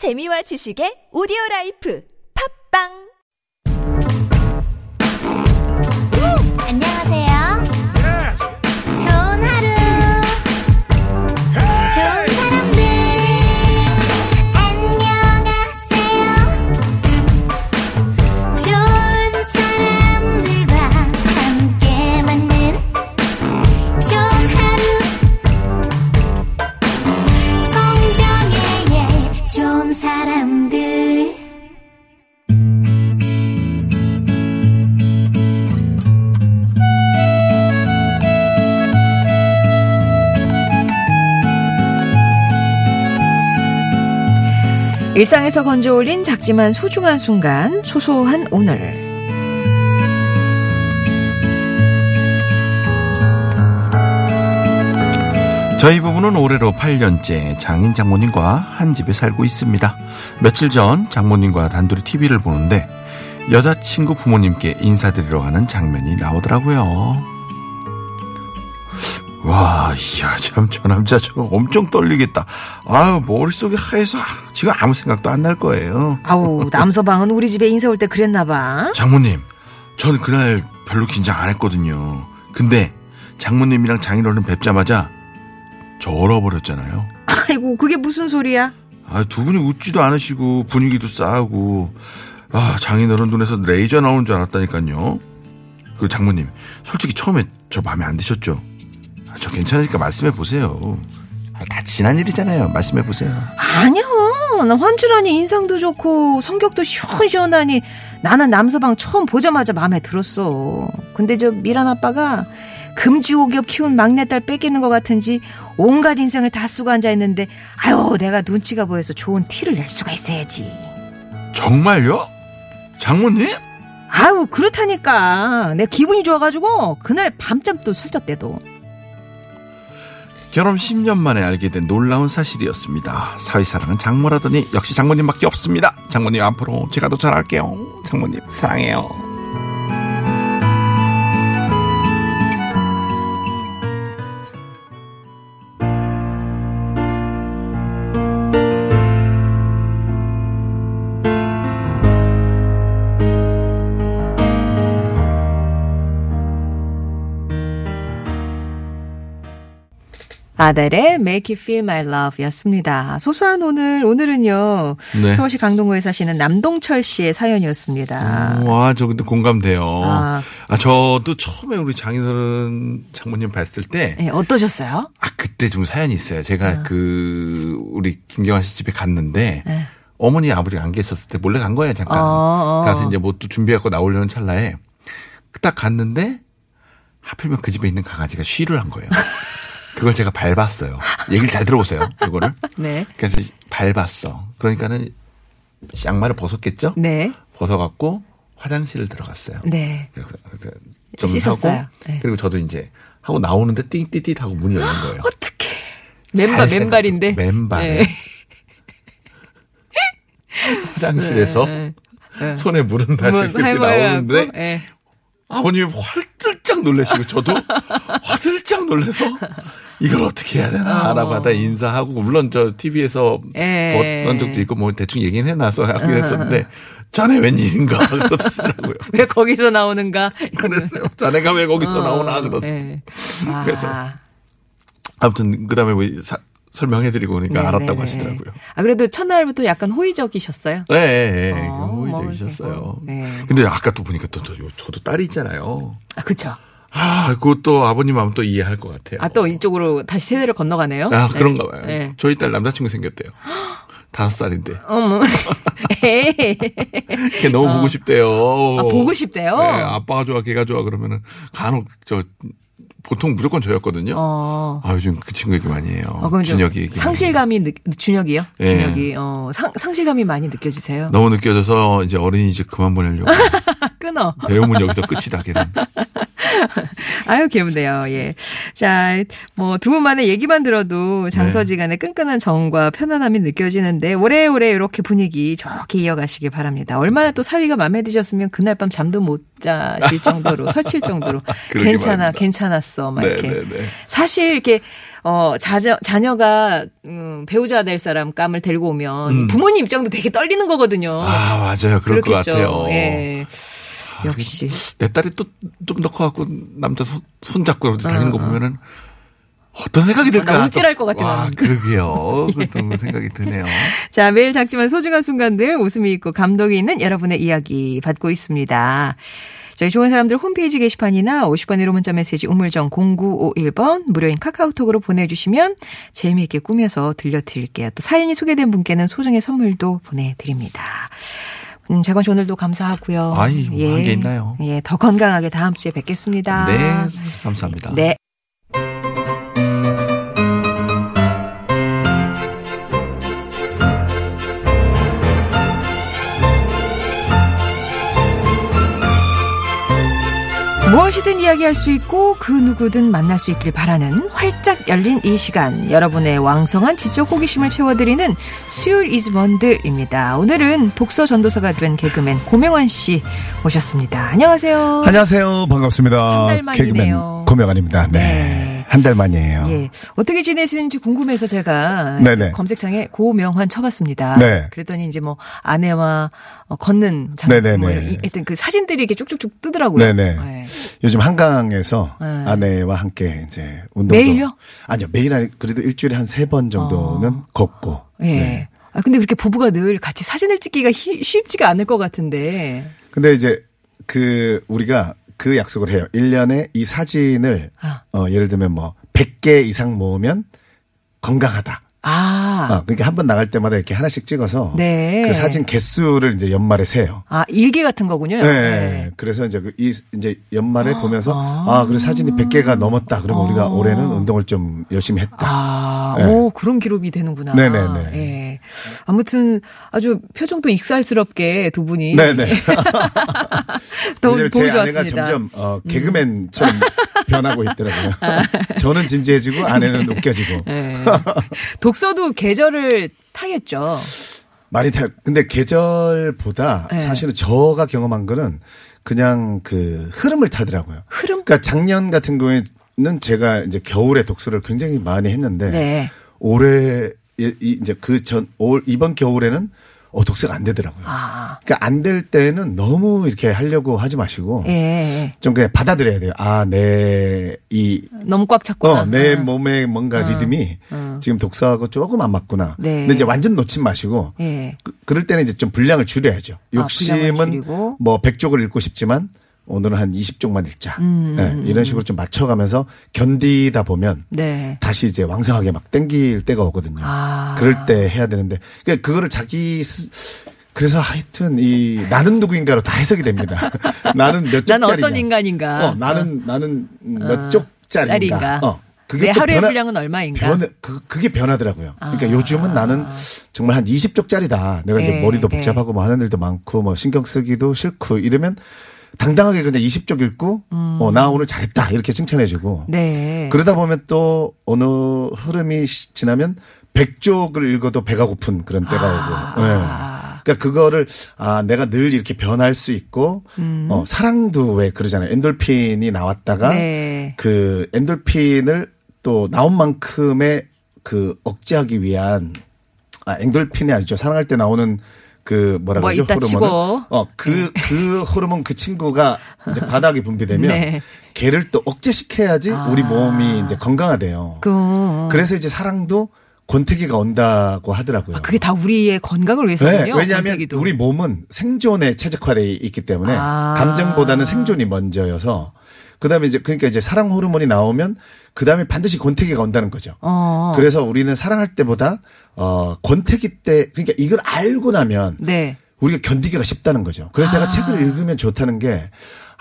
재미와 지식의 오디오 라이프. 팝빵 일상에서 건져 올린 작지만 소중한 순간, 소소한 오늘. 저희 부부는 올해로 8년째 장인 장모님과 한 집에 살고 있습니다. 며칠 전 장모님과 단둘이 TV를 보는데 여자친구 부모님께 인사드리러 가는 장면이 나오더라고요. 와, 이야, 참, 저 남자 저 엄청 떨리겠다. 아유, 머릿속에 하얘서 지금 아무 생각도 안 날 거예요. 아우, 남서방은 우리 집에 인사 올 때 그랬나봐. 장모님, 저는 그날 별로 긴장 안 했거든요. 근데 장모님이랑 장인어른 뵙자마자 저 얼어버렸잖아요. 아이고, 그게 무슨 소리야? 아, 두 분이 웃지도 않으시고 분위기도 싸우고 아, 장인어른 눈에서 레이저 나오는 줄 알았다니까요. 그 장모님, 솔직히 처음에 저 마음에 안 드셨죠? 아, 저 괜찮으니까 말씀해 보세요. 아, 다 지난 일이잖아요. 말씀해 보세요. 아니야. 나 환출하니 인상도 좋고 성격도 시원시원하니 나는 남서방 처음 보자마자 마음에 들었어. 근데 저 미란 아빠가 금지오겹 키운 막내딸 뺏기는 것 같은지 온갖 인생을 다 쓰고 앉아 있는데 아유 내가 눈치가 보여서 좋은 티를 낼 수가 있어야지. 정말요? 장모님? 아유 그렇다니까 내 기분이 좋아가지고 그날 밤잠 또 설쳤대도. 결혼 10년 만에 알게 된 놀라운 사실이었습니다. 사위사랑은 장모라더니 역시 장모님밖에 없습니다. 장모님 앞으로 제가 더 잘할게요. 장모님 사랑해요. 아델의 Make You Feel My Love 였습니다. 소소한 오늘, 오늘은요. 네. 서울시 강동구에 사시는 남동철 씨의 사연이었습니다. 와, 저 근데 공감돼요. 아. 아, 저도 처음에 우리 장인어른 장모님 봤을 때, 네, 어떠셨어요? 아, 그때 좀 사연이 있어요. 제가 그, 우리 김경환 씨 집에 갔는데, 네. 어머니 아버지가 안 계셨을 때 몰래 간 거예요, 잠깐. 어, 어. 가서 이제 뭐 또 준비해갖고 나오려는 찰나에, 딱 갔는데, 하필이면 그 집에 있는 강아지가 쉬를 한 거예요. 그걸 제가 밟았어요. 얘기를 잘 들어보세요, 이거를. 네. 그래서 밟았어. 그러니까는 양말을 벗었겠죠? 네. 벗어갖고 화장실을 들어갔어요. 네. 그래서 좀 씻었어요. 하고 네. 그리고 저도 이제 하고 나오는데 띵띠띠 하고 문이 열린 거예요. 어떡해. 맨발. 맨발인데. 맨발에 네. 화장실에서 네. 네. 손에 물은 뭐, 다시 이렇게 나오는데 네. 아버님이 화들짝 놀라시고 저도 화들짝 놀라서 이걸 어떻게 해야 되나라고 어. 하다 인사하고 물론 저 TV에서 예. 봤던 적도 있고 뭐 대충 얘기는 해놔서 하긴 했었는데 자네 웬일인가 그러시더라고요. 왜 거기서 나오는가? 그랬어요. 자네가 왜 거기서 나오나 그랬어요. 네. 그래서 아. 아무튼 그다음에 뭐 사- 설명해드리고 오니까 네, 알았다고 네, 네. 하시더라고요. 아, 그래도 첫날부터 약간 호의적이셨어요? 네, 네, 네. 어, 그뭐 호의적이셨어요. 네. 근데 아까 또 보니까 또, 저, 저도 딸이 있잖아요. 아, 그쵸. 아, 그것도 아버님 마음 또 이해할 것 같아요. 아, 또 이쪽으로 다시 세대를 건너가네요? 아, 네. 그런가 봐요. 네. 저희 딸 남자친구 생겼대요. 다섯 살인데. 어머. 걔 너무 보고 싶대요. 아, 보고 싶대요? 네, 아빠가 좋아, 걔가 좋아 그러면은 간혹 저 보통 무조건 저였거든요. 어. 아, 요즘 그 친구 얘기 많이 해요. 어, 준혁이 얘기. 상실감이 느, 준혁이요? 예. 준혁이 어 상, 상실감이 많이 느껴지세요? 너무 느껴져서 이제 어린이집 그만 보내려고. 끊어. 배움은 여기서 끝이다, 걔는. 아유, 귀엽네요. 예. 자, 뭐, 두 분만의 얘기만 들어도 장서지간의 끈끈한 정과 편안함이 느껴지는데, 오래오래 이렇게 분위기 좋게 이어가시길 바랍니다. 얼마나 또 사위가 마음에 드셨으면 그날 밤 잠도 못 자실 정도로, 설칠 정도로. 괜찮아, 말입니다. 괜찮았어. 막 네, 이렇게. 네, 네. 사실 이렇게, 어, 자녀, 자녀가, 음, 배우자 될 사람 감을 데리고 오면 부모님 입장도 되게 떨리는 거거든요. 음. 아, 맞아요. 그럴 것 그렇겠죠. 같아요. 예. 역시. 내 딸이 또, 좀 넣고갖고 남자 손, 손 잡고 이렇게 다니는 거 보면은 어떤 생각이 들까? 나 움찔할 것 같아, 와. 그러게요. 그것도 생각이 드네요. 자, 매일 작지만 소중한 순간들 웃음이 있고 감동이 있는 여러분의 이야기 받고 있습니다. 저희 좋은 사람들 홈페이지 게시판이나 50번 1호 문자 메시지 우물정 0951번 무료인 카카오톡으로 보내주시면 재미있게 꾸며서 들려드릴게요. 또 사연이 소개된 분께는 소정의 선물도 보내드립니다. 음, 재건 씨 오늘도 감사하고요. 아이, 뭐한게 있나요? 예, 더 건강하게 다음 주에 뵙겠습니다. 네, 감사합니다. 네. 이야기할 수 있고 그 누구든 만날 수 있길 바라는 활짝 열린 이 시간 여러분의 왕성한 지적 호기심을 채워드리는 수요일 이즈먼들입니다. 오늘은 독서 전도사가 된 개그맨 고명환 씨 모셨습니다. 안녕하세요. 안녕하세요. 반갑습니다. 한달 만이네요. 개그맨 고명환입니다. 네. 네. 한 달 만이에요. 예. 어떻게 지내시는지 궁금해서 제가 네네. 검색창에 고명환 쳐봤습니다. 네. 그랬더니 이제 뭐 아내와 어, 걷는 장, 네네네. 뭐 하여튼 그 사진들이 이렇게 쭉쭉쭉 뜨더라고요. 네네. 네. 요즘 한강에서 네. 아내와 함께 이제 운동도 매일요? 아니요. 매일 아니 그래도 일주일에 한 세 번 정도는 걷고. 예. 네. 아 근데 그렇게 부부가 늘 같이 사진을 찍기가 히- 쉽지가 않을 것 같은데. 근데 이제 그 우리가 그 약속을 해요. 1년에 이 사진을 아. 어 예를 들면 뭐 100개 이상 모으면 건강하다. 아. 어, 그러니까 한 번 나갈 때마다 이렇게 하나씩 찍어서 네. 그 사진 개수를 이제 연말에 세요. 아, 일기 같은 거군요. 네. 그래서 이제 그 이 이제 연말에 보면서 아. 아, 그래 사진이 100개가 넘었다. 그러면 우리가 올해는 운동을 좀 열심히 했다. 아, 네. 오, 그런 기록이 되는구나. 네 네네. 예. 아무튼 아주 표정도 익살스럽게 두 분이 네네. 너무 제 아내가 좋았습니다. 음. 점점 어, 개그맨처럼 변하고 있더라고요. 아. 저는 진지해지고 아내는 웃겨지고. 예. 독서도 계절을 타겠죠. 말이 다 근데 계절보다 네. 사실은 저가 경험한 거는 그냥 그 흐름을 타더라고요. 흐름? 그러니까 작년 같은 경우에는 제가 이제 겨울에 독서를 굉장히 많이 했는데 네. 올해 이제 그 전 올 이번 겨울에는 어 독서가 안 되더라고요. 아. 그러니까 안 될 때는 너무 이렇게 하려고 하지 마시고 예. 좀 그냥 받아들여야 돼요. 아, 내 이 너무 꽉 찼구나. 어, 내 아. 몸에 뭔가 리듬이 지금 독서하고 조금 안 맞구나. 네. 근데 이제 완전 놓지 마시고 예. 그, 럴 때는 이제 좀 분량을 줄여야죠. 분량을 욕심은. 뭐 100쪽을 읽고 싶지만 오늘은 한 20쪽만 읽자. 음, 네, 이런 식으로 좀 맞춰가면서 견디다 보면 네. 다시 이제 왕성하게 막 땡길 때가 오거든요. 아. 그럴 때 해야 되는데 그러니까 그거를 자기 스- 그래서 하여튼 이 나는 누구인가로 다 해석이 됩니다. 나는 몇 쪽짜리냐. 나는 어떤 인간인가. 어, 나는 나는 몇 쪽짜리인가. 짤인가. 어. 내또 하루의 분량은 얼마인가. 변해, 그, 그게 변하더라고요. 그러니까 아. 요즘은 나는 정말 한 20쪽짜리다. 내가 이제 예, 머리도 예. 복잡하고 뭐 하는 일도 많고 뭐 신경 쓰기도 싫고 이러면 당당하게 그냥 20쪽 읽고 어, 나 오늘 잘했다. 이렇게 칭찬해주고. 음. 네. 그러다 보면 또 어느 흐름이 시- 지나면 100쪽을 읽어도 배가 고픈 그런 때가 아. 오고. 예. 그러니까 그거를 아 내가 늘 이렇게 변할 수 있고 어 사랑도 왜 그러잖아요. 엔돌핀이 나왔다가 음. 네. 그 엔돌핀을 또 나온 만큼의 그 억제하기 위한 아 엔돌핀이 아니죠. 사랑할 때 나오는 그 뭐라 뭐 그러죠? 이따 치고. 어그 그 호르몬 그 친구가 이제 과다하게 분비되면 네. 걔를 또 억제시켜야지 우리 몸이 이제 건강하대요. 그, 그래서 이제 사랑도 권태기가 온다고 하더라고요. 아, 그게 다 우리의 건강을 네, 위해서군요. 왜냐하면 권태기도. 우리 몸은 생존에 최적화되어 있기 때문에 아. 감정보다는 생존이 먼저여서 그다음에 이제 그러니까 이제 사랑 호르몬이 나오면 그다음에 반드시 권태기가 온다는 거죠. 어. 그래서 우리는 사랑할 때보다 어 권태기 때 그러니까 이걸 알고 나면 네. 우리가 견디기가 쉽다는 거죠. 그래서 아. 제가 책을 읽으면 좋다는 게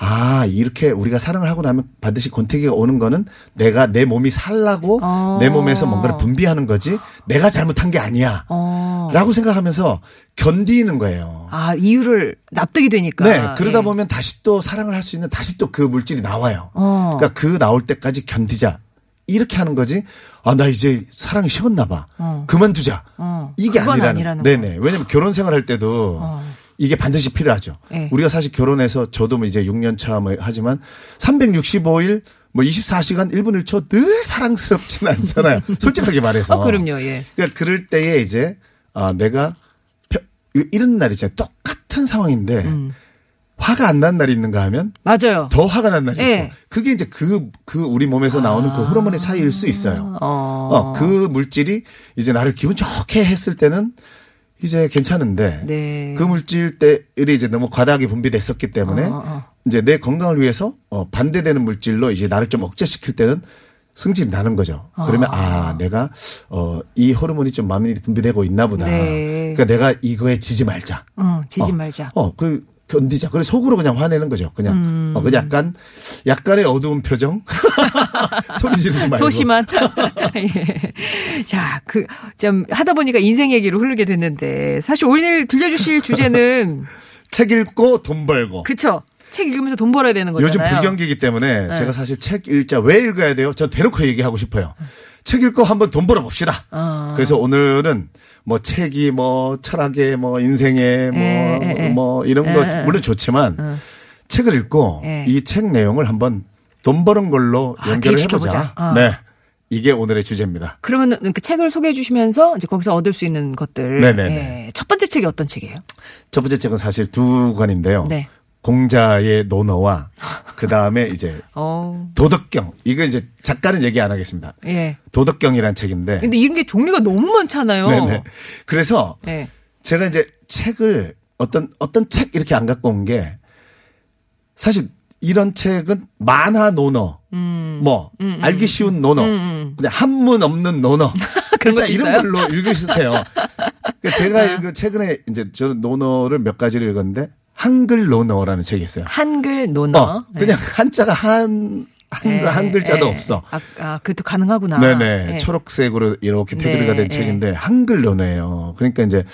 아, 이렇게 우리가 사랑을 하고 나면 반드시 권태기가 오는 거는 내가 내 몸이 살라고 어. 내 몸에서 뭔가를 분비하는 거지 내가 잘못한 게 아니야. 어. 라고 생각하면서 견디는 거예요. 아, 이유를 납득이 되니까. 네. 그러다 예. 보면 다시 또 사랑을 할 수 있는 다시 또 그 물질이 나와요. 어. 그러니까 그 나올 때까지 견디자. 이렇게 하는 거지. 아, 나 이제 사랑이 식었나 봐. 그만두자. 어. 이게 아니라는. 아니라는 네네. 왜냐면 결혼 생활 할 때도 이게 반드시 필요하죠. 예. 우리가 사실 결혼해서 저도 뭐 이제 6년 차 뭐 하지만 365일 뭐 24시간 1분 1초 늘 사랑스럽진 않잖아요. 솔직하게 말해서. 어, 그럼요, 예. 그러니까 그럴 때에 이제 아 내가 펴- 이런 날이 있잖아요. 똑같은 상황인데 음. 화가 안 난 날이 있는가 하면 맞아요. 더 화가 난 날이 예. 있고 그게 이제 그그 우리 몸에서 나오는 그 호르몬의 차이일 수 있어요. 어. 어, 그 물질이 이제 나를 기분 좋게 했을 때는 이제 괜찮은데 네. 그 물질들이 이제 너무 과다하게 분비됐었기 때문에 어, 어. 이제 내 건강을 위해서 어, 반대되는 물질로 이제 나를 좀 억제시킬 때는 승질이 나는 거죠. 그러면 아, 내가 어, 이 호르몬이 좀 많이 분비되고 있나 보다. 네. 그러니까 내가 이거에 지지 말자. 어, 지지 어, 말자. 어, 그 견디자. 그래 속으로 그냥 화내는 거죠. 그냥 음. 어, 그 약간 약간의 어두운 표정. 소리 지르지 말고. 소심한. 예. 자, 그, 좀, 하다 보니까 인생 얘기로 흐르게 됐는데, 사실 오늘 들려주실 주제는, 책 읽고 돈 벌고. 그쵸. 책 읽으면서 돈 벌어야 되는 거잖아요. 요즘 불경기이기 때문에 제가 사실 책 읽자 왜 읽어야 돼요? 저 대놓고 얘기하고 싶어요. 책 읽고 한번 돈 벌어 봅시다. 아. 그래서 오늘은 뭐 책이 뭐 철학의 뭐 인생의 뭐, 에, 에, 에. 뭐 이런 에, 거 에. 물론 좋지만 책을 읽고 에. 이책 내용을 한번 돈 버는 걸로 아, 연결을. 해보자. 어. 네. 이게 오늘의 주제입니다. 그러면 그 책을 소개해 주시면서 이제 거기서 얻을 수 있는 것들. 네네네. 예. 첫 번째 책이 어떤 책이에요? 첫 번째 책은 사실 두 권인데요. 네. 공자의 논어와 그 다음에 이제 어. 도덕경. 이거 이제 작가는 얘기 안 하겠습니다. 예. 도덕경이라는 책인데. 근데 이런 게 종류가 너무 많잖아요. 네네. 그래서 예. 제가 이제 책을 어떤 어떤 책 이렇게 안 갖고 온 게 사실 이런 책은 만화 논어, 뭐 알기 쉬운 논어, 그냥 한문 없는 논어, 일단 이런? 걸로 읽으세요. 그러니까 제가 읽은 최근에 이제 저는 논어를 몇 가지를 읽었는데 한글 논어라는 책이 있어요. 한글 논어. 어, 그냥 한자가 한, 한, 예. 한 글자도 예. 없어. 아, 아, 그것도 가능하구나. 네네. 예. 초록색으로 이렇게 테두리가 네, 된 책인데 한글 논어예요. 그러니까 이제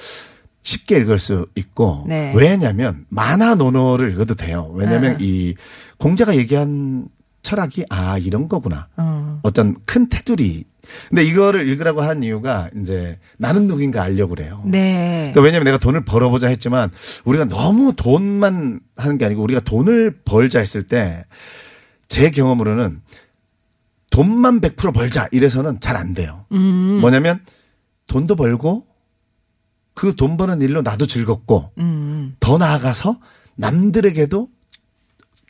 쉽게 읽을 수 있고 네. 왜냐면 만화 논어를 읽어도 돼요. 왜냐면 아. 이 공자가 얘기한 철학이 아 이런 거구나. 어. 어떤 큰 테두리. 근데 이거를 읽으라고 한 이유가 이제 나는 누군가 알려고 그래요. 네. 그러니까 왜냐면 내가 돈을 벌어보자 했지만 우리가 너무 돈만 하는 게 아니고 우리가 돈을 벌자 했을 때 제 경험으로는 돈만 100% 벌자 이래서는 잘 안 돼요. 음. 뭐냐면 돈도 벌고 그 돈 버는 일로 나도 즐겁고 음. 더 나아가서 남들에게도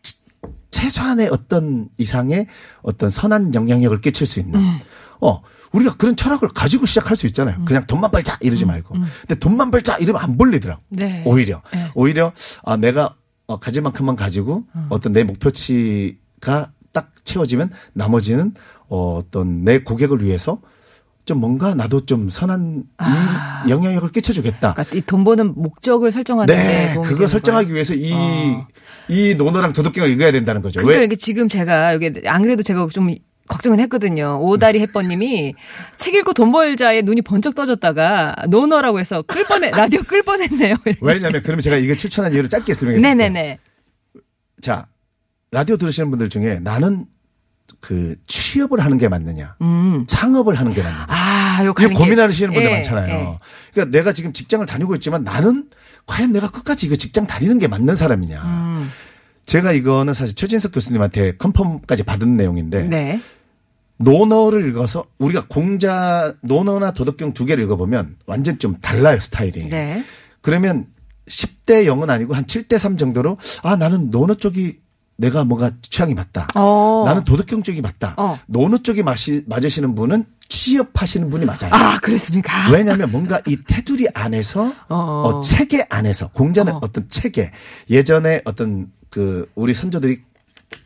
치- 최소한의 어떤 이상의 어떤 선한 영향력을 끼칠 수 있는 음. 어 우리가 그런 철학을 가지고 시작할 수 있잖아요. 그냥 돈만 벌자 이러지 말고. 근데 돈만 벌자 이러면 안 벌리더라고. 음. 네. 오히려 네. 오히려 아 내가 어, 가질 만큼만 가지고 어떤 내 목표치가 딱 채워지면 나머지는 어, 어떤 내 고객을 위해서 좀 뭔가 나도 좀 선한 이 영향력을 끼쳐주겠다. 그러니까 이돈 버는 목적을 설정하는데 네, 그거 설정하기 거예요. 위해서 이, 어. 이 논어랑 도덕경을 읽어야 된다는 거죠. 그러니까 왜? 이게 지금 제가 여기 안 그래도 제가 좀 걱정은 했거든요. 오다리 햇번님이 책 읽고 돈 벌자에 눈이 번쩍 떠졌다가 노너라고 해서 끌 뻔해 라디오 끌 뻔했네요. 왜냐면 그러면 제가 이걸 추천한 이유를 짧게 설명해 드릴게요. 네네네. 자, 라디오 들으시는 분들 중에 나는 그 취업을 하는 게 맞느냐, 창업을 하는 게 맞느냐. 아, 요 이거 고민하시는 분들 예, 많잖아요. 예. 그러니까 내가 지금 직장을 다니고 있지만 나는 과연 내가 끝까지 이거 직장 다니는 게 맞는 사람이냐. 음. 제가 이거는 사실 최진석 교수님한테 컨펌까지 받은 내용인데 네. 논어를 읽어서 우리가 공자 논어나 도덕경 두 개를 읽어보면 완전 좀 달라요 스타일이. 네. 그러면 10대 0은 아니고 한 7대 3 정도로 아 나는 논어 쪽이 내가 뭐가 취향이 맞다. 어. 나는 도덕경 쪽이 맞다. 어. 논어 쪽이 마시, 맞으시는 분은 취업하시는 분이 맞아요. 아, 그랬습니까? 왜냐하면 뭔가 이 테두리 안에서 어. 어, 체계 안에서 공자는 어. 어. 떤 체계 예전에 어떤 그 우리 선조들이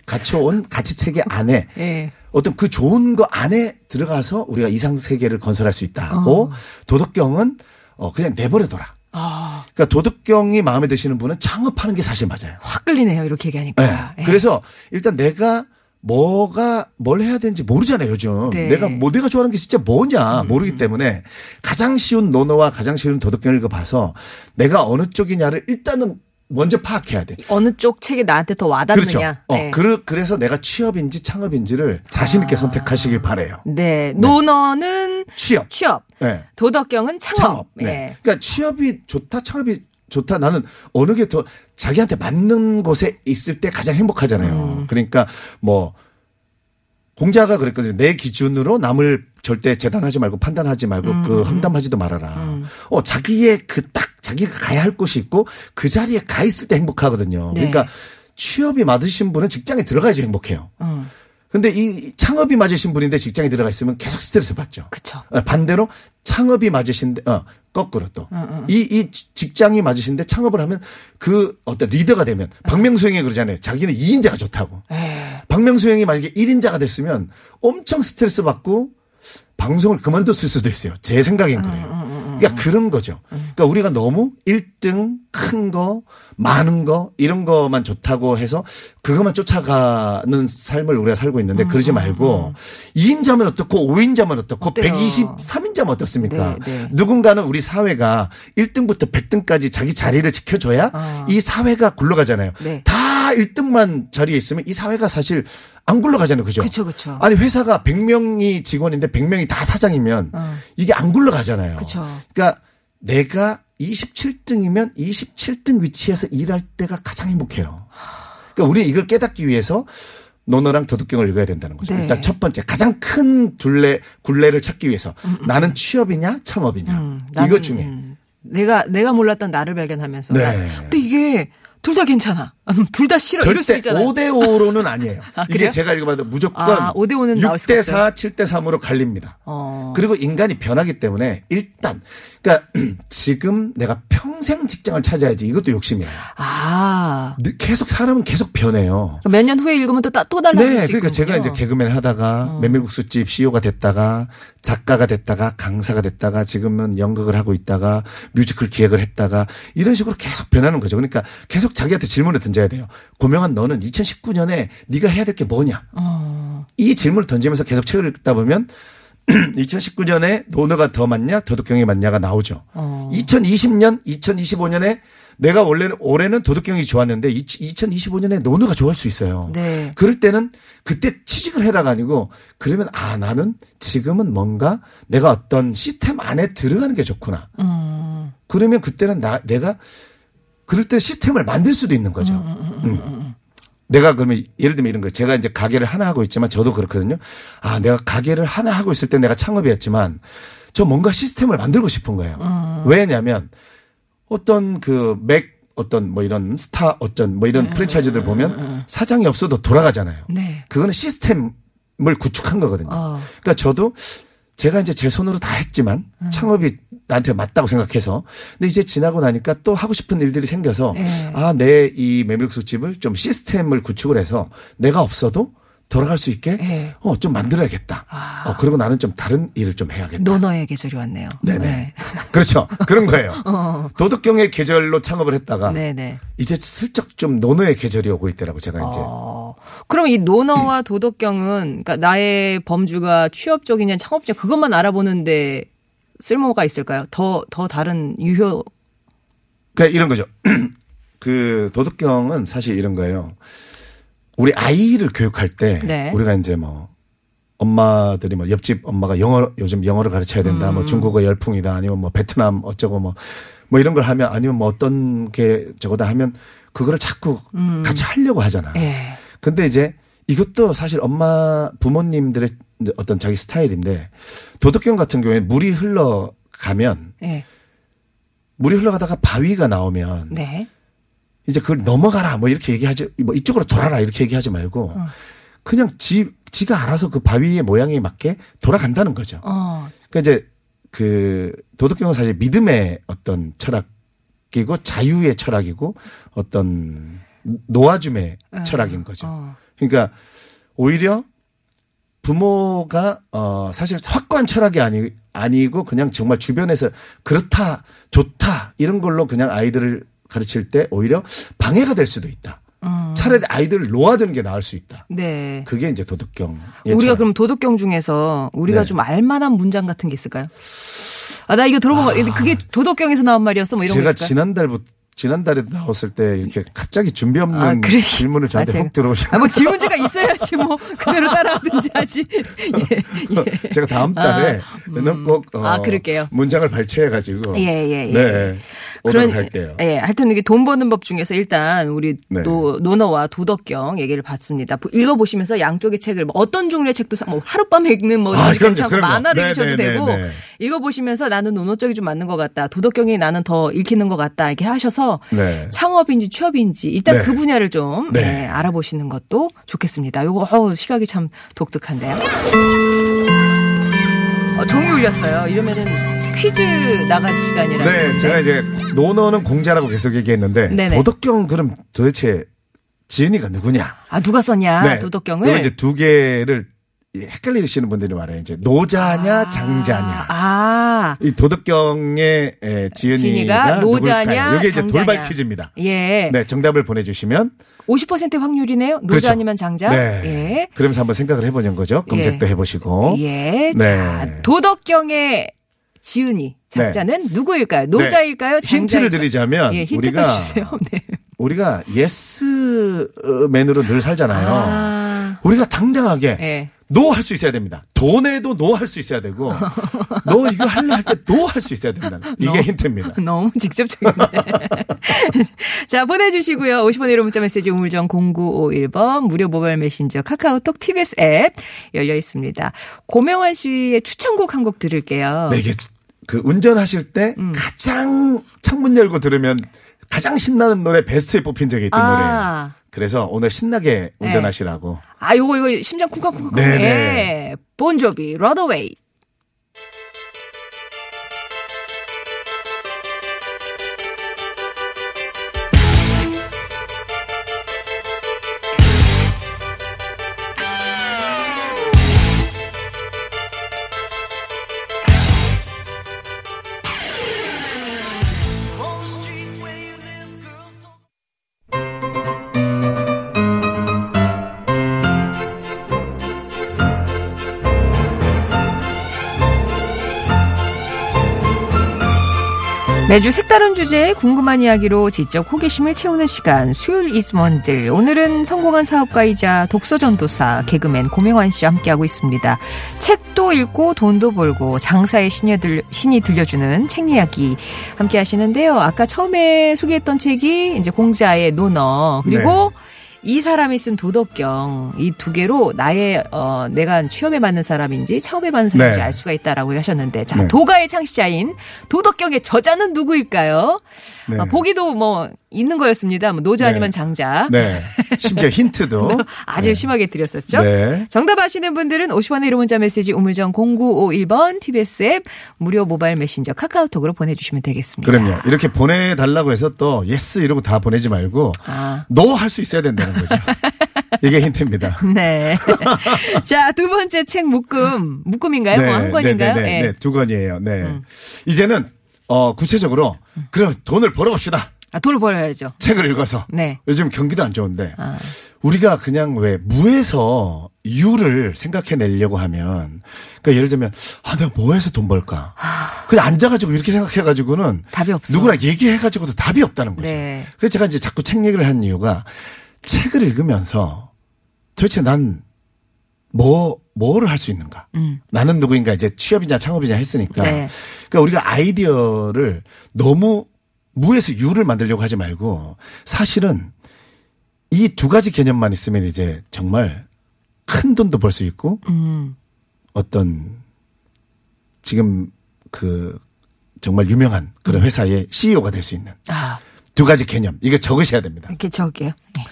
갖춰온 가치 체계 안에 예. 어떤 그 좋은 거 안에 들어가서 우리가 이상 세계를 건설할 수 있다고 어. 도덕경은 어 그냥 내버려둬라. 아. 그러니까 도덕경이 마음에 드시는 분은 창업하는 게 사실 맞아요. 확 끌리네요. 이렇게 얘기하니까. 네. 예. 그래서 일단 내가 뭐가 뭘 해야 되는지 모르잖아요 요즘 네. 음. 내가 뭐 내가 좋아하는 게 진짜 뭐냐 모르기 때문에 가장 쉬운 논어와 가장 쉬운 도덕경을 읽어봐서 내가 어느 쪽이냐를 일단은 먼저 파악해야 돼. 어느 쪽 책이 나한테 더 그렇죠. 와닿느냐. 어, 네. 그, 그래 서 내가 취업인지 창업인지를 자신 아. 있게 선택하시길 바래요. 네. 논어는 취업. 취업. 네. 도덕경은 창업. 창업. 예. 네. 그러니까 취업이 좋다, 창업이 좋다. 나는 어느 게 더 자기한테 맞는 곳에 있을 때 가장 행복하잖아요. 음. 그러니까 뭐 공자가 그랬거든요. 내 기준으로 남을 절대 재단하지 말고 판단하지 말고 음, 그 험담하지도 말아라. 어, 자기의 그 딱 자기가 가야 할 곳이 있고 그 자리에 가 있을 때 행복하거든요. 네. 그러니까 취업이 맞으신 분은 직장에 들어가야지 행복해요. 음. 근데 이 창업이 맞으신 분인데 직장에 들어가 있으면 계속 스트레스 받죠. 그쵸. 어, 반대로 창업이 맞으신데 어 거꾸로 또 이이 직장이 맞으신데 창업을 하면 그 어떤 리더가 되면 박명수 형이 그러잖아요. 자기는 2인자가 좋다고. 예. 박명수 형이 만약에 1인자가 됐으면 엄청 스트레스 받고 방송을 그만뒀을 수도 있어요. 제 생각엔 그래요. 그러니까 그런 거죠. 그러니까 우리가 너무 1등 큰 거, 많은 거 이런 거만 좋다고 해서 그것만 쫓아가는 삶을 우리가 살고 있는데 그러지 말고 2인자면 어떻고 5인자면 어떻고 어때요? 123인자면 어떻습니까? 네, 네. 누군가는 우리 사회가 1등부터 100등까지 자기 자리를 지켜줘야 아. 이 사회가 굴러가잖아요. 네. 다 1등만 자리에 있으면 이 사회가 사실 안 굴러가잖아요. 그죠? 그쵸, 그쵸. 아니 회사가 100명이 직원인데 100명이 다 사장이면 이게 안 굴러가잖아요. 어. 그쵸. 그러니까 내가 27등이면 27등 위치에서 일할 때가 가장 행복해요. 그러니까 우리 이걸 깨닫기 위해서 논어랑 도덕경을 읽어야 된다는 거죠. 네. 일단 첫 번째 가장 큰 둘레 굴레를 찾기 위해서 나는 취업이냐 창업이냐 음, 이것 중에 음, 내가 내가 몰랐던 나를 발견하면서. 네. 나- 근데 이게 둘 다 괜찮아. 둘 다 싫어. 절대 있잖아요. 5대 5로는 아니에요. 아, 이게? 제가 읽어봐도 무조건 아, 5대 5는 나올 수가 6대 없어요. 4, 7대 3으로 갈립니다. 어. 그리고 인간이 변하기 때문에 일단 그러니까 지금 내가 평생 직장을 찾아야지 이것도 욕심이에요. 아. 늘- 계속 사람은 계속 변해요. 몇 년 후에 읽으면 또, 따- 또 달라질 네, 수 그러니까. 제가 이제 개그맨 하다가 메밀국수집 CEO가 됐다가 작가가 됐다가 강사가 됐다가 지금은 연극을 하고 있다가 뮤지컬 기획을 했다가 이런 식으로 계속 변하는 거죠. 그러니까 계속 자기한테 질문을 던져 야 돼요. 고명한 너는 2019년에 네가 해야 될 게 뭐냐? 어. 이 질문을 던지면서 계속 책을 읽다 보면 2019년에 논어가 더 맞냐 도덕경이 맞냐가 나오죠. 어. 2020년, 2025년에 내가 원래는 올해는 도덕경이 좋았는데 2025년에 논어가 좋아할 수 있어요. 네. 그럴 때는 그때 취직을 해라가 아니고 그러면 아 나는 지금은 뭔가 내가 어떤 시스템 안에 들어가는 게 좋구나. 음. 그러면 그때는 나 내가 그럴 때 시스템을 만들 수도 있는 거죠. 음. 내가 그러면 예를 들면 이런 거예요. 제가 이제 가게를 하나 하고 있지만 저도 그렇거든요. 아, 내가 가게를 하나 하고 있을 때 내가 창업이었지만 저 뭔가 시스템을 만들고 싶은 거예요. 왜냐면 어떤 그 맥 어떤 뭐 이런 스타 어떤 뭐 이런 프랜차이즈들 보면 사장이 없어도 돌아가잖아요. 네. 그거는 시스템을 구축한 거거든요. 어. 그러니까 저도 제가 이제 제 손으로 다 했지만 음. 창업이 나한테 맞다고 생각해서 근데 이제 지나고 나니까 또 하고 싶은 일들이 생겨서 네. 아내 이 메밀국수 집을 좀 시스템을 구축을 해서 내가 없어도 돌아갈 수 있게 네. 어좀 만들어야겠다. 아. 어 그리고 나는 좀 다른 일을 좀 해야겠다. 논어의 계절이 왔네요. 네네. 네. 그렇죠. 그런 거예요. 어. 도덕경의 계절로 창업을 했다가 네네. 이제 슬쩍 좀 논어의 계절이 오고 있더라고 제가 이제. 어. 그럼 이 논어와 도덕경은 그러니까 나의 범주가 취업적이냐 창업적 그것만 알아보는데 쓸모가 있을까요? 더더 다른 유효 그러니까 이런 거죠. 그 도덕경은 사실 이런 거예요. 우리 아이를 교육할 때 네. 우리가 이제 뭐 엄마들이 뭐 옆집 엄마가 영어 요즘 영어를 가르쳐야 된다. 음. 뭐 중국어 열풍이다. 아니면 뭐 베트남 어쩌고 뭐뭐 이런 걸 하면 아니면 뭐 어떤 게 저거다 하면 그거를 자꾸 같이 하려고 하잖아. 음. 예. 근데 이제 이것도 사실 엄마 부모님들의 어떤 자기 스타일인데 도덕경 같은 경우에 물이 흘러가면 예. 물이 흘러가다가 바위가 나오면 네. 이제 그걸 넘어가라 뭐 이렇게 얘기하지 뭐 이쪽으로 돌아라 이렇게 얘기하지 말고 그냥 지 지가 알아서 그 바위의 모양에 맞게 돌아간다는 거죠. 어. 그러니까 이제 그 도덕경은 사실 믿음의 어떤 철학이고 자유의 철학이고 어떤 놓아줌의 네. 철학인 거죠. 어. 그러니까 오히려 부모가 어 사실 확고한 철학이 아니 아니고 그냥 정말 주변에서 그렇다 좋다 이런 걸로 그냥 아이들을 가르칠 때 오히려 방해가 될 수도 있다. 차라리 아이들을 놓아두는 게 나을 수 있다. 네. 그게 이제 도덕경. 우리가 그럼 도덕경 중에서 우리가 네. 좀 알만한 문장 같은 게 있을까요? 아, 나 이거 들어본 거, 근데 그게 도덕경에서 나온 말이었어? 뭐 이런 제가 거 있을까요? 지난달부터 지난달에도 나왔을 때 이렇게 갑자기 준비 없는 아, 그래. 질문을 저한테 아, 훅 들어오셔. 아, 뭐 질문지가 있어야지 뭐 그대로 따라하든지 하지. 예, 제가 다음 달에는 꼭 어, 아, 그럴게요. 문장을 발췌해가지고 예, 예, 예. 네 오도록 할게요. 예, 하여튼 이게 돈 버는 법 중에서 일단 우리 네. 노, 논어와 도덕경 얘기를 봤습니다. 보- 읽어 보시면서 양쪽의 책을 뭐 어떤 종류의 책도 사- 뭐 하룻밤 읽는 뭐 아, 도 그럼요, 괜찮고 그런 거. 만화를 네, 읽어도 네, 되고 네, 네. 읽어 보시면서 나는 논어 쪽이 좀 맞는 것 같다. 도덕경이 나는 더 읽히는 것 같다. 이렇게 하셔서 네. 창업인지 취업인지 일단 네. 그 분야를 좀 네. 네, 알아보시는 것도 좋겠습니다. 요거 어우, 시각이 참 독특한데요. 어, 종이 울렸어요. 이러면은 퀴즈 나갈 시간이라. 네, 제가 이제 논어는 공자라고 계속 얘기했는데 네네. 도덕경 그럼 도대체 지은이가 누구냐? 아 누가 썼냐 네. 도덕경을? 이거 이제 두 개를 헷갈리시는 분들이 많아요. 이제 노자냐 장자냐. 아, 이 도덕경의 에, 지은이가 노자냐, 누굴까요? 이게 이제. 돌발 퀴즈입니다. 예. 네, 정답을 보내 주시면 50% 확률이네요. 노자 그렇죠. 아니면 장자. 네. 예. 그러면서 한번 생각을 해 보는 거죠. 검색도 예. 해 보시고. 예. 네. 자, 도덕경의 지은이 작자는 누구일까요? 노자일까요? 장자일까요? 힌트를 드리자면 예, 힌트 우리가. 네. 우리가 예스맨으로 늘 살잖아요. 아. 우리가 당당하게 예. no 할 수 있어야 됩니다. 돈에도 no 할 수 있어야 되고 너 이거 할래 할 때 no 할 수 있어야 된다. 이게 no. 힌트입니다. 너무 직접적이네. 자, 보내주시고요. 50원의 유료 문자 메시지 우물정 0951번 무료 모바일 메신저 카카오톡 TBS 앱 열려 있습니다. 고명환 씨의 추천곡 한 곡 들을게요. 네, 이게 그 운전하실 때 음. 가장 창문 열고 들으면 가장 신나는 노래 베스트에 뽑힌 적이 있던 아. 노래예요. 그래서 오늘 신나게 운전하시라고. 아, 요거, 이거 심장 쿵쾅쿵쾅. 네네. 예. 본조비, Runaway. 매주 색다른 주제에 궁금한 이야기로 지적 호기심을 채우는 시간 수요일 이스먼들 오늘은 성공한 사업가이자 독서전도사 개그맨 고명환 씨와 함께하고 있습니다. 책도 읽고 돈도 벌고 장사의 신이, 들, 신이 들려주는 책 이야기 함께 하시는데요. 아까 처음에 소개했던 책이 이제 공자의 논어 그리고 이 사람이 쓴 도덕경 이 두 개로 나의 어 내가 취업에 맞는 사람인지 창업에 맞는 사람인지 네. 알 수가 있다라고 하셨는데 자 네. 도가의 창시자인 도덕경의 저자는 누구일까요? 네. 어, 보기도 뭐 있는 거였습니다. 뭐 노자 네. 아니면 장자 네. 심지어 힌트도 아주 심하게 드렸었죠. 네. 정답 아시는 분들은 50원의 유료 문자 메시지 우물정 0951번 TBS 앱 무료 모바일 메신저 카카오톡으로 보내주시면 되겠습니다. 그럼요. 이렇게 보내달라고 해서 또 yes 이러고 다 보내지 말고 아. no할 수 있어야 된다 는 거죠. 이게 힌트입니다. 네. 자, 두 번째 책 묶음. 묶음인가요? 뭐 한 권인가요? 네, 네, 예. 네, 두 권이에요. 네. 이제는 어 구체적으로 그럼 돈을 벌어봅시다. 아, 돈을 벌어야죠. 책을 읽어서. 네. 요즘 경기도 안 좋은데 아. 우리가 그냥 왜 무에서 유를 생각해내려고 하면 그러니까 예를 들면 아 내가 뭐해서 돈 벌까 그냥 앉아가지고 이렇게 생각해가지고는 답이 없어. 누구나 얘기해가지고도 답이 없다는 거죠. 네. 그래서 제가 이제 자꾸 책 얘기를 한 이유가 책을 읽으면서 도대체 난 뭐, 뭐를 할 수 있는가? 나는 누구인가 이제 취업이냐 창업이냐 했으니까. 음. 네. 그러니까 우리가 아이디어를 너무 무에서 유를 만들려고 하지 말고 사실은 이 두 가지 개념만 있으면 이제 정말 큰 돈도 벌 수 있고 음. 어떤 지금 그 정말 유명한 그런 회사의 CEO가 될 수 있는 아, 두 가지 개념. 이거 적으셔야 됩니다. 이렇게 적게요. 네.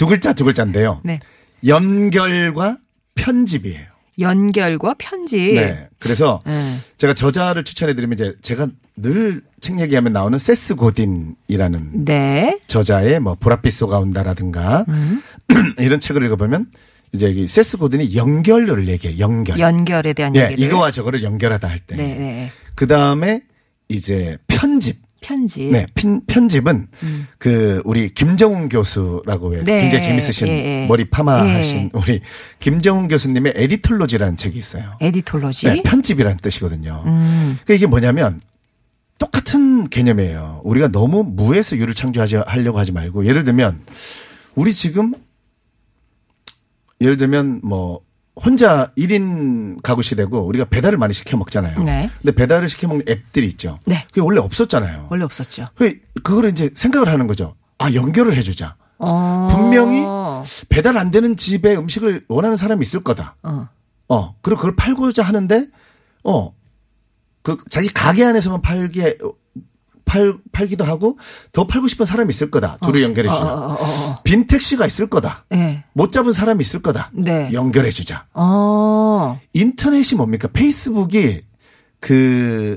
두 글자 두 글자인데요. 네. 연결과 편집이에요. 연결과 편지. 네. 그래서 네. 제가 저자를 추천해 드리면 이제 제가 늘 책 얘기하면 나오는 세스 고딘이라는 네. 저자의 뭐 보랏빛 쏘가 온다라든가 음. 이런 책을 읽어보면 이제 이 세스 고든이 연결을 얘기해. 연결. 연결에 대한 예, 얘기를. 이거와 저거를 연결하다 할 때. 네, 네. 그 다음에 이제 편집. 편지. 네, 핀, 편집은 그 우리 김정훈 교수라고 왜 음. 네, 굉장히 재밌으신 예, 예. 머리 파마하신 예. 우리 김정훈 교수님의 에디톨로지라는 책이 있어요. 에디톨로지. 네, 편집이라는 뜻이거든요. 음. 그러니까 이게 뭐냐면 똑같은 개념이에요. 우리가 너무 무에서 유를 창조하려고 하지 말고 예를 들면 우리 지금 예를 들면 뭐 혼자 1인 가구 시대고 우리가 배달을 많이 시켜 먹잖아요. 네. 근데 배달을 시켜 먹는 앱들이 있죠. 네. 그게 원래 없었잖아요. 원래 없었죠. 그 그거를 이제 생각을 하는 거죠. 아, 연결을 해 주자. 어. 분명히 배달 안 되는 집에 음식을 원하는 사람이 있을 거다. 어. 어, 그리고 그걸 팔고자 하는데, 어, 그 자기 가게 안에서만 팔게, 팔, 팔기도 하고 더 팔고 싶은 사람이 있을 거다. 둘을 연결해 주자. 어, 어, 어, 어. 빈 택시가 있을 거다. 네. 못 잡은 사람이 있을 거다. 네. 연결해 주자. 어. 인터넷이 뭡니까? 페이스북이 그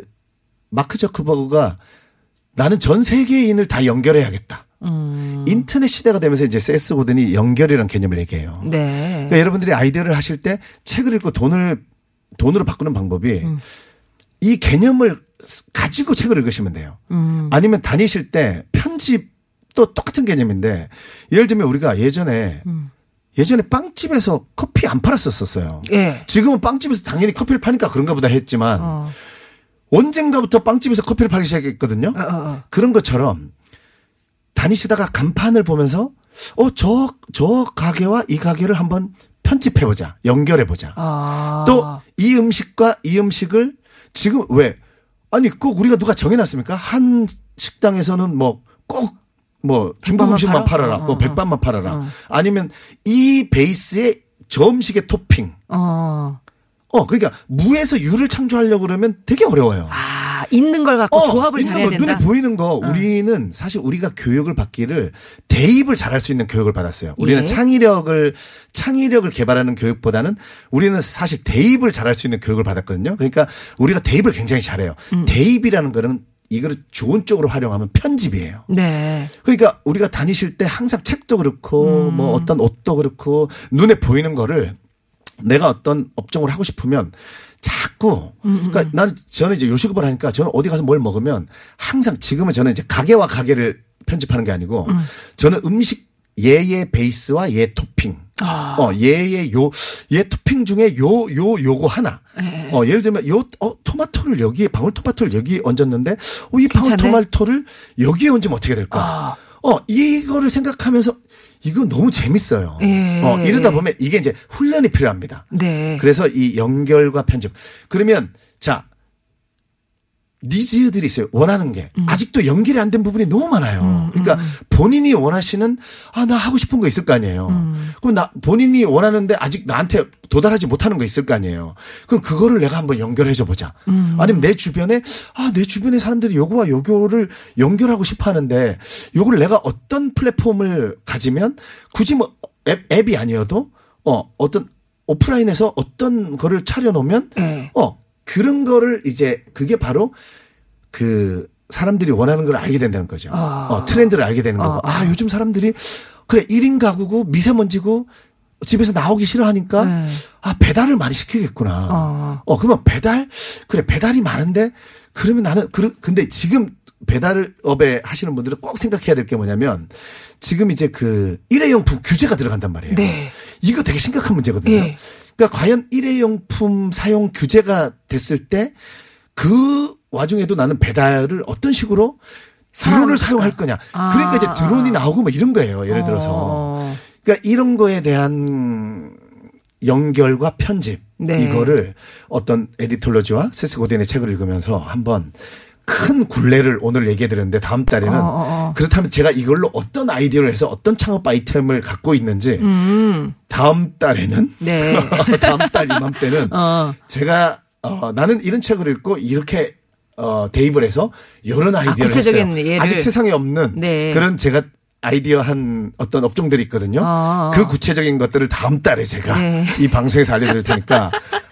마크 저크버그가 나는 전 세계인을 다 연결해야겠다. 음. 인터넷 시대가 되면서 이제 세스 고든이 연결이라는 개념을 얘기해요. 네. 그러니까 여러분들이 아이디어를 하실 때 책을 읽고 돈을 돈으로 바꾸는 방법이 음. 이 개념을 가지고 책을 읽으시면 돼요. 음. 아니면 다니실 때 편집도 똑같은 개념인데 예를 들면 우리가 예전에 음. 예전에 빵집에서 커피 안 팔았었었어요. 예. 지금은 빵집에서 당연히 커피를 파니까 그런가 보다 했지만 어. 언젠가부터 빵집에서 커피를 팔기 시작했거든요. 어, 어, 어. 그런 것처럼 다니시다가 간판을 보면서 어, 저, 저 가게와 이 가게를 한번 편집해보자. 연결해보자. 아. 또이 음식과 이 음식을 지금 왜? 아니, 꼭 우리가 누가 정해놨습니까? 한 식당에서는 뭐꼭 뭐 중국 음식만 팔아? 팔아라. 어, 뭐 어, 백반만 팔아라. 어. 아니면 이 베이스에 저 음식의 토핑. 어. 어, 그러니까 무에서 유를 창조하려고 그러면 되게 어려워요. 아, 있는 걸 갖고 조합을 있는 잘해야 거, 된다. 어. 눈에 보이는 거 우리는 사실 우리가 교육을 받기를 대입을 잘할 수 있는 교육을 받았어요. 우리는 예. 창의력을 창의력을 개발하는 교육보다는 우리는 사실 대입을 잘할 수 있는 교육을 받았거든요. 그러니까 우리가 대입을 굉장히 잘해요. 음. 대입이라는 거는 이거를 좋은 쪽으로 활용하면 편집이에요. 네. 그러니까 우리가 다니실 때 항상 책도 그렇고 음. 뭐 어떤 옷도 그렇고 눈에 보이는 거를 내가 어떤 업종을 하고 싶으면 자꾸 음, 그러니까 나는 저는 이제 요식업을 하니까 저는 어디 가서 뭘 먹으면 항상 지금은 저는 이제 가게와 가게를 편집하는 게 아니고 음. 저는 음식 얘의 베이스와 얘 토핑 아. 어, 얘의 요, 얘 토핑 중에 요, 요, 요거 하나. 네. 어, 예를 들면 요, 어, 토마토를 여기에, 방울토마토를 여기 얹었는데, 어, 이 괜찮네. 방울토마토를 여기에 얹으면 어떻게 될까? 아. 어, 이거를 생각하면서, 이거 너무 재밌어요. 예. 어, 이러다 보면 이게 이제 훈련이 필요합니다. 네. 그래서 이 연결과 편집. 그러면, 자, 니즈들이 있어요. 원하는 게. 음. 아직도 연결이 안 된 부분이 너무 많아요. 그러니까 본인이 원하시는, 아, 나 하고 싶은 거 있을 거 아니에요. 음. 그럼 나, 본인이 원하는데 아직 나한테 도달하지 못하는 거 있을 거 아니에요. 그럼 그거를 내가 한번 연결해 줘 보자. 음. 아니면 내 주변에, 아, 내 주변에 사람들이 요거와 요거를 연결하고 싶어 하는데, 요걸 내가 어떤 플랫폼을 가지면 굳이 뭐 앱, 앱이 아니어도, 어, 어떤 오프라인에서 어떤 거를 차려놓으면, 네. 어, 그런 거를 이제 그게 바로 그 사람들이 원하는 걸 알게 된다는 거죠. 아. 어, 트렌드를 알게 되는 거고. 아, 아, 요즘 사람들이 그래, 1인 가구고 미세먼지고 집에서 나오기 싫어하니까 네. 아, 배달을 많이 시키겠구나. 어. 어, 그러면 배달? 그래, 배달이 많은데 그러면 나는 그 근데 지금 배달을 업에 하시는 분들은 꼭 생각해야 될 게 뭐냐면 지금 이제 그 일회용품 규제가 들어간단 말이에요. 네. 이거 되게 심각한 문제거든요. 예. 그러니까 과연 일회용품 사용 규제가 됐을 때 그 와중에도 나는 배달을 어떤 식으로 드론을 사용할 거냐. 그러니까 이제 드론이 나오고 뭐 이런 거예요. 예를 들어서. 어. 그러니까 이런 거에 대한 연결과 편집 네. 이거를 어떤 에디톨로지와 세스 고덴의 책을 읽으면서 한번 큰 굴레를 오늘 얘기해 드렸는데 다음 달에는 어, 어, 어. 그렇다면 제가 이걸로 어떤 아이디어를 해서 어떤 창업 아이템을 갖고 있는지 음. 다음 달에는 네. 다음 달 이맘때는 어. 제가 어, 나는 이런 책을 읽고 이렇게 어, 대입을 해서 이런 아이디어를 구체적인 했어요. 예를. 아직 세상에 없는 네. 그런 제가 아이디어한 어떤 업종들이 있거든요. 아. 그 구체적인 것들을 다음 달에 제가 네. 이 방송에서 알려드릴 테니까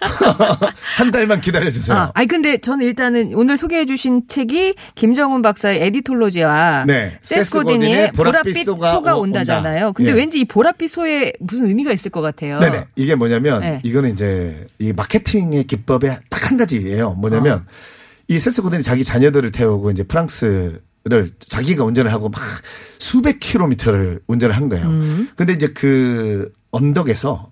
한 달만 기다려주세요. 아, 아니 근데 저는 일단은 오늘 소개해 주신 책이 김정운 박사의 에디톨로지와 네. 세스 세스 고딘의 고딘의 보랏빛 소가 소가 오- 온다잖아요. 온다. 근데 예. 왠지 이 보랏빛 소에 무슨 의미가 있을 것 같아요. 네네. 이게 뭐냐면 네. 이거는 이제 이 마케팅의 기법의 딱 한 가지예요. 뭐냐면 어. 이 세스 고딘이 자기 자녀들을 태우고 이제 프랑스 를 자기가 운전을 하고 막 수백 킬로미터를 운전을 한 거예요. 음. 근데 이제 그 언덕에서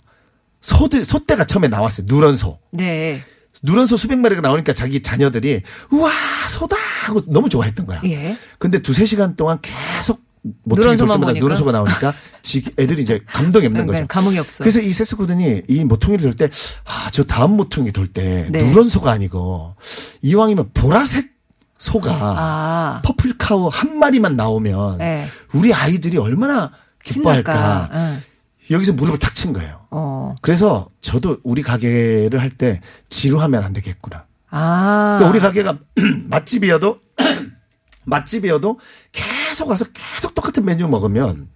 소들 소떼가 처음에 나왔어요. 누런 소. 네. 누런 소 수백 마리가 나오니까 자기 자녀들이 우와 소다 하고 너무 좋아했던 거야. 예. 근데 두세 시간 동안 계속 모퉁이 돌 때마다? 누런 소가 나오니까 지 애들이 이제 감동이 없는 거죠. 감흥이 없어. 그래서 이 세스 고든이 이 모퉁이를 돌 때, 아, 저 다음 모퉁이 돌 때, 네. 누런 소가 아니고, 이왕이면 보라색 소가, 아. 퍼플 카우 한 마리만 나오면, 네. 우리 아이들이 얼마나 기뻐할까. 응. 여기서 무릎을 탁 친 거예요. 어. 그래서 저도 우리 가게를 할 때 지루하면 안 되겠구나. 아. 그러니까 우리 가게가 맛집이어도 맛집이어도 계속 와서 계속 똑같은 메뉴 먹으면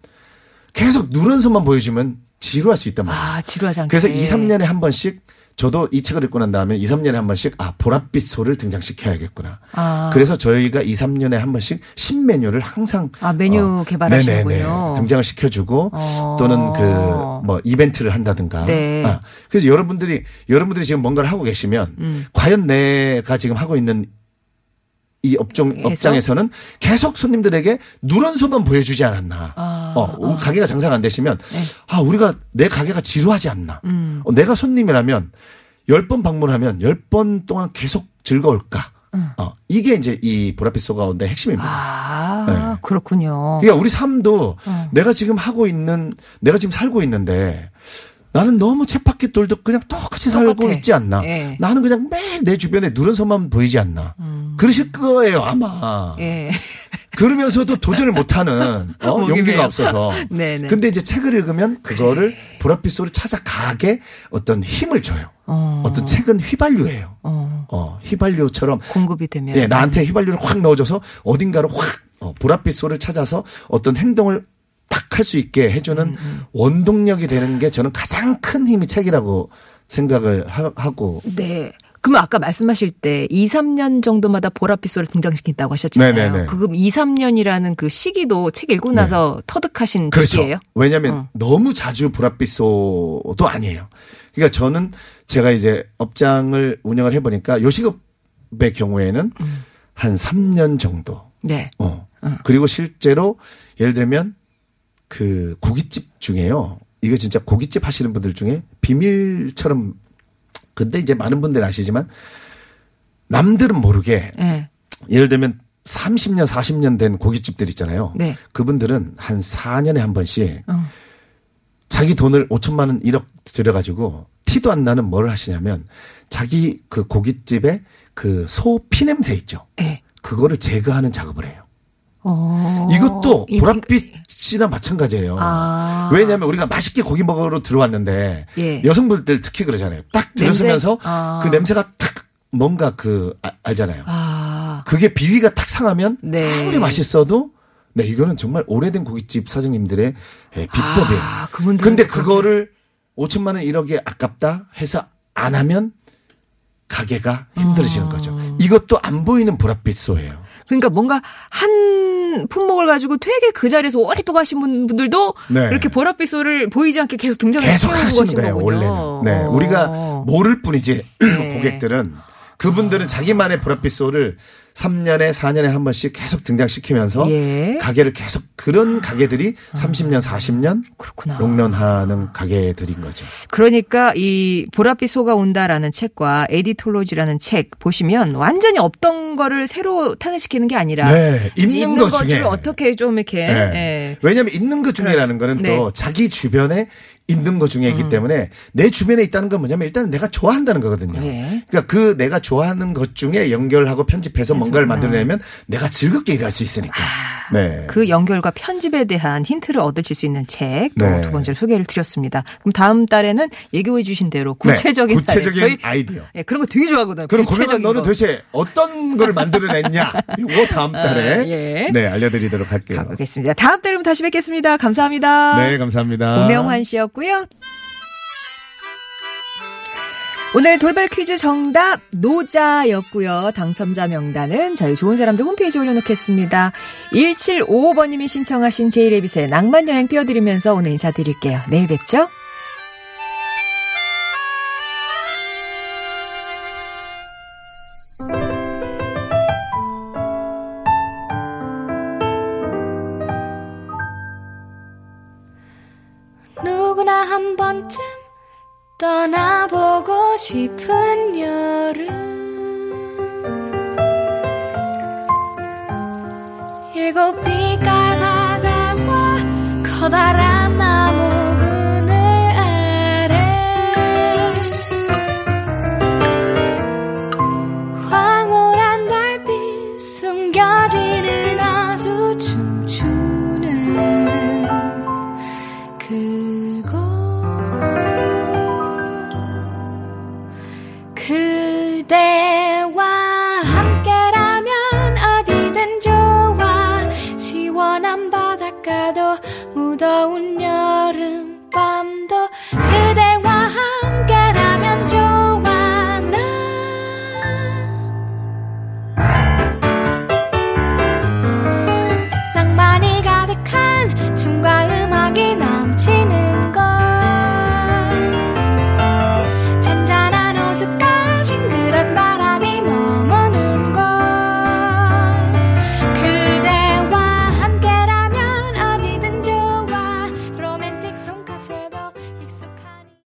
계속 누런 소만 보여주면 지루할 수 있단 말이에요. 아, 지루하지 않게. 그래서 2, 3년에 한 번씩 저도 이 책을 읽고 난 다음에 2, 3년에 한 번씩 아, 보랏빛 소를 등장시켜야겠구나. 아. 그래서 저희가 2, 3년에 한 번씩 신메뉴를 항상 아, 메뉴 개발하시는군요. 네네네. 등장을 시켜 주고 어. 또는 그 뭐 이벤트를 한다든가. 네. 아, 그래서 여러분들이 여러분들이 지금 뭔가를 하고 계시면 음. 과연 내가 지금 하고 있는 이 업종 에서? 업장에서는 계속 손님들에게 누런 소만 보여주지 않았나. 아, 어, 가게가 장사가 안 되시면 아 우리가 내 가게가 지루하지 않나. 음. 어, 내가 손님이라면 열번 방문하면 열번 동안 계속 즐거울까. 어, 이게 이제 이 소가 온다의 핵심입니다. 아, 네. 그렇군요. 그러니까 우리 삶도 어. 내가 지금 하고 있는 내가 지금 살고 있는데 나는 너무 쳇바퀴 돌도 그냥 똑같이 살고 똑같아. 있지 않나. 예. 나는 그냥 매일 내 주변에 누런 소만 보이지 않나. 그러실 거예요 아마. 음. 예. 그러면서도 도전을 못하는 어? 용기가. 없어서. 네네. 근데 이제 책을 읽으면 그거를 보랏빛 소를 찾아가게 어떤 힘을 줘요. 어. 어. 떤 책은 휘발유예요. 어. 어, 휘발유처럼 공급이 되면. 네, 나한테 휘발유를 확 넣어줘서 어딘가로 확 어, 보랏빛 소를 찾아서 어떤 행동을 딱할수 있게 해주는 음, 원동력이 되는 게 저는 가장 큰 힘이 책이라고 생각을 하, 하고 네. 그러면 아까 말씀하실 때 2, 3년 정도마다 보랏빛 소를 등장시킨다고 하셨잖아요. 네네네. 그럼 2, 3년이라는 그 시기도 책 읽고 나서 터득하신 그렇죠. 시기예요? 왜냐하면 어. 너무 자주 보랏빛 소도 아니에요. 그러니까 저는 제가 이제 업장을 운영을 해보니까 요식업의 경우에는 음. 한 3년 정도. 네. 어. 그리고 실제로 예를 들면 그 고깃집 중에요. 이거 진짜 고깃집 하시는 분들 중에 비밀처럼 근데 이제 많은 분들이 아시지만 남들은 모르게 네. 예를 들면 30년, 40년 된 고깃집들 있잖아요. 네. 그분들은 한 4년에 한 번씩 어. 자기 돈을 5천만 원 1억 들여가지고 티도 안 나는 뭘 하시냐면 자기 그 고깃집에 그 소 피냄새 있죠. 네. 그거를 제거하는 작업을 해요. 어. 이것도 이- 보랏빛이나 마찬가지예요. 아. 왜냐하면 우리가 맛있게 고기 먹으러 들어왔는데 예. 여성분들 특히 그러잖아요. 딱 냄새? 들으면서 아. 그 냄새가 탁 뭔가 그 아- 알잖아요. 아. 그게 비위가 탁 상하면 네. 아무리 맛있어도 네 이거는 정말 오래된 고깃집 사장님들의 예, 비법이에요. 아, 근데 그거를 5천만 원 1억에 아깝다 해서 안 하면 가게가 힘들어지는 거죠. 음. 이것도 안 보이는 보랏빛 소예요. 그러니까 뭔가 한 품목을 가지고 되게 그 자리에서 오랫동안 하신 분들도 네. 이렇게 보랏빛 소를 보이지 않게 계속 등장을 계속 하시는 거예요, 거군요. 원래는. 네. 어. 우리가 모를 뿐이지, 네. 고객들은. 그분들은 자기만의 보랏빛 소를 3년에 4년에 한 번씩 계속 등장시키면서 예. 가게를 계속 그런 가게들이 30년, 40년 그렇구나. 롱런하는 가게들인 거죠. 그러니까 이 보랏빛 소가 온다라는 책과 에디톨로지라는 책 보시면 완전히 없던 거를 새로 탄생시키는 게 아니라 네, 있는 것 중에. 어떻게 좀 이렇게 네. 예. 왜냐하면 있는 것 중에라는 거는 네. 음. 또 자기 주변에 있는 것 중에이기 때문에 내 주변에 있다는 건 뭐냐면 일단 내가 좋아한다는 거거든요. 네. 그러니까 그 내가 좋아하는 것 중에 연결하고 편집해서 뭔가를 그렇구나. 만들어내면 내가 즐겁게 일할 수 있으니까. 네. 그 연결과 편집에 대한 힌트를 얻으실 수 있는 책두 네. 번째로 소개를 드렸습니다. 그럼 다음 달에는 예고해 주신 대로 구체적인 네, 구체적인 사례. 저희 아이디어. 예, 그런 거 되게 좋아하거든요. 그럼 그러면 구체적인 너는 거. 도대체 어떤 걸 만들어냈냐? 이거 다음 달에 아, 예. 네 알려드리도록 할게요. 가보겠습니다. 다음 달에 다시 뵙겠습니다. 감사합니다. 네 감사합니다. 고명환 씨였고요. 오늘 돌발 퀴즈 정답 노자였고요. 당첨자 명단은 저희 좋은 사람들 홈페이지에 올려놓겠습니다. 1755번님이 신청하신 제이레빗의 낭만여행 띄워드리면서 오늘 인사드릴게요. 내일 뵙죠. 떠나보고 싶은 여름. 일곱 빛깔 바다와 커다란